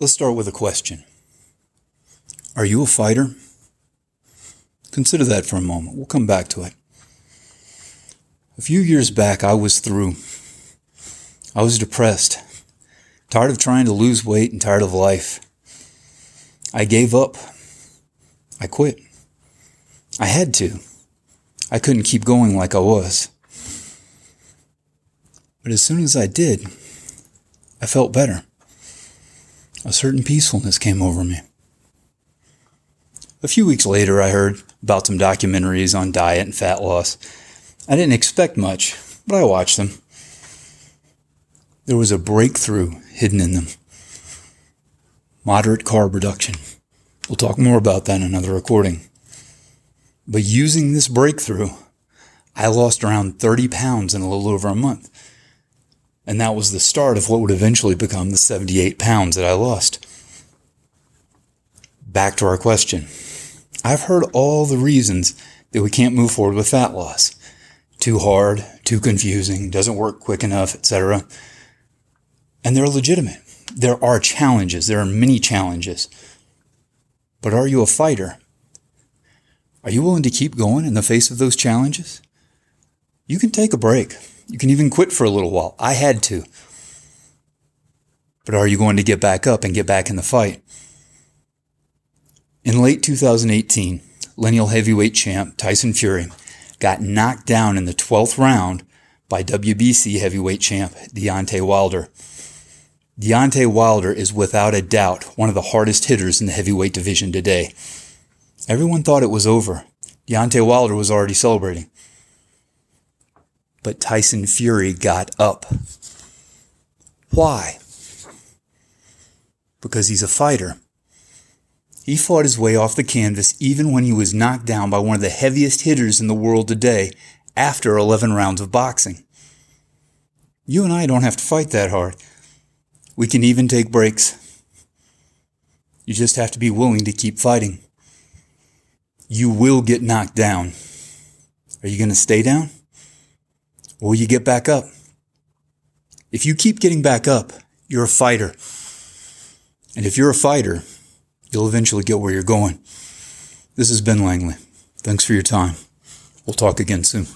Let's start with a question Are you a fighter? Consider that for a moment. We'll come back to it. A few years back, I was through. I was depressed, tired of trying to lose weight and tired of life. I gave up. I quit. I had to. I couldn't keep going like I was. But as soon as I did, I felt better. A certain peacefulness came over me. A few weeks later, I heard about some documentaries on diet and fat loss. I didn't expect much, but I watched them. There was a breakthrough hidden in them moderate carb reduction. We'll talk more about that in another recording. But using this breakthrough, I lost around 30 pounds in a little over a month. And that was the start of what would eventually become the 78 pounds that I lost. Back to our question. I've heard all the reasons that we can't move forward with fat loss. Too hard, too confusing, doesn't work quick enough, etc. And they're legitimate. There are challenges. There are many challenges. But are you a fighter? Are you willing to keep going in the face of those challenges? You can take a break. You can even quit for a little while. I had to. But are you going to get back up and get back in the fight? In late 2018, lineal heavyweight champ Tyson Fury got knocked down in the 12th round by WBC heavyweight champ Deontay Wilder. Deontay Wilder is without a doubt one of the hardest hitters in the heavyweight division today. Everyone thought it was over. Deontay Wilder was already celebrating but Tyson Fury got up. Why? Because he's a fighter. He fought his way off the canvas even when he was knocked down by one of the heaviest hitters in the world today after 11 rounds of boxing. You and I don't have to fight that hard. We can even take breaks. You just have to be willing to keep fighting. You will get knocked down. Are you going to stay down? Will you get back up? If you keep getting back up, you're a fighter. And if you're a fighter, you'll eventually get where you're going. This has been Langley. Thanks for your time. We'll talk again soon.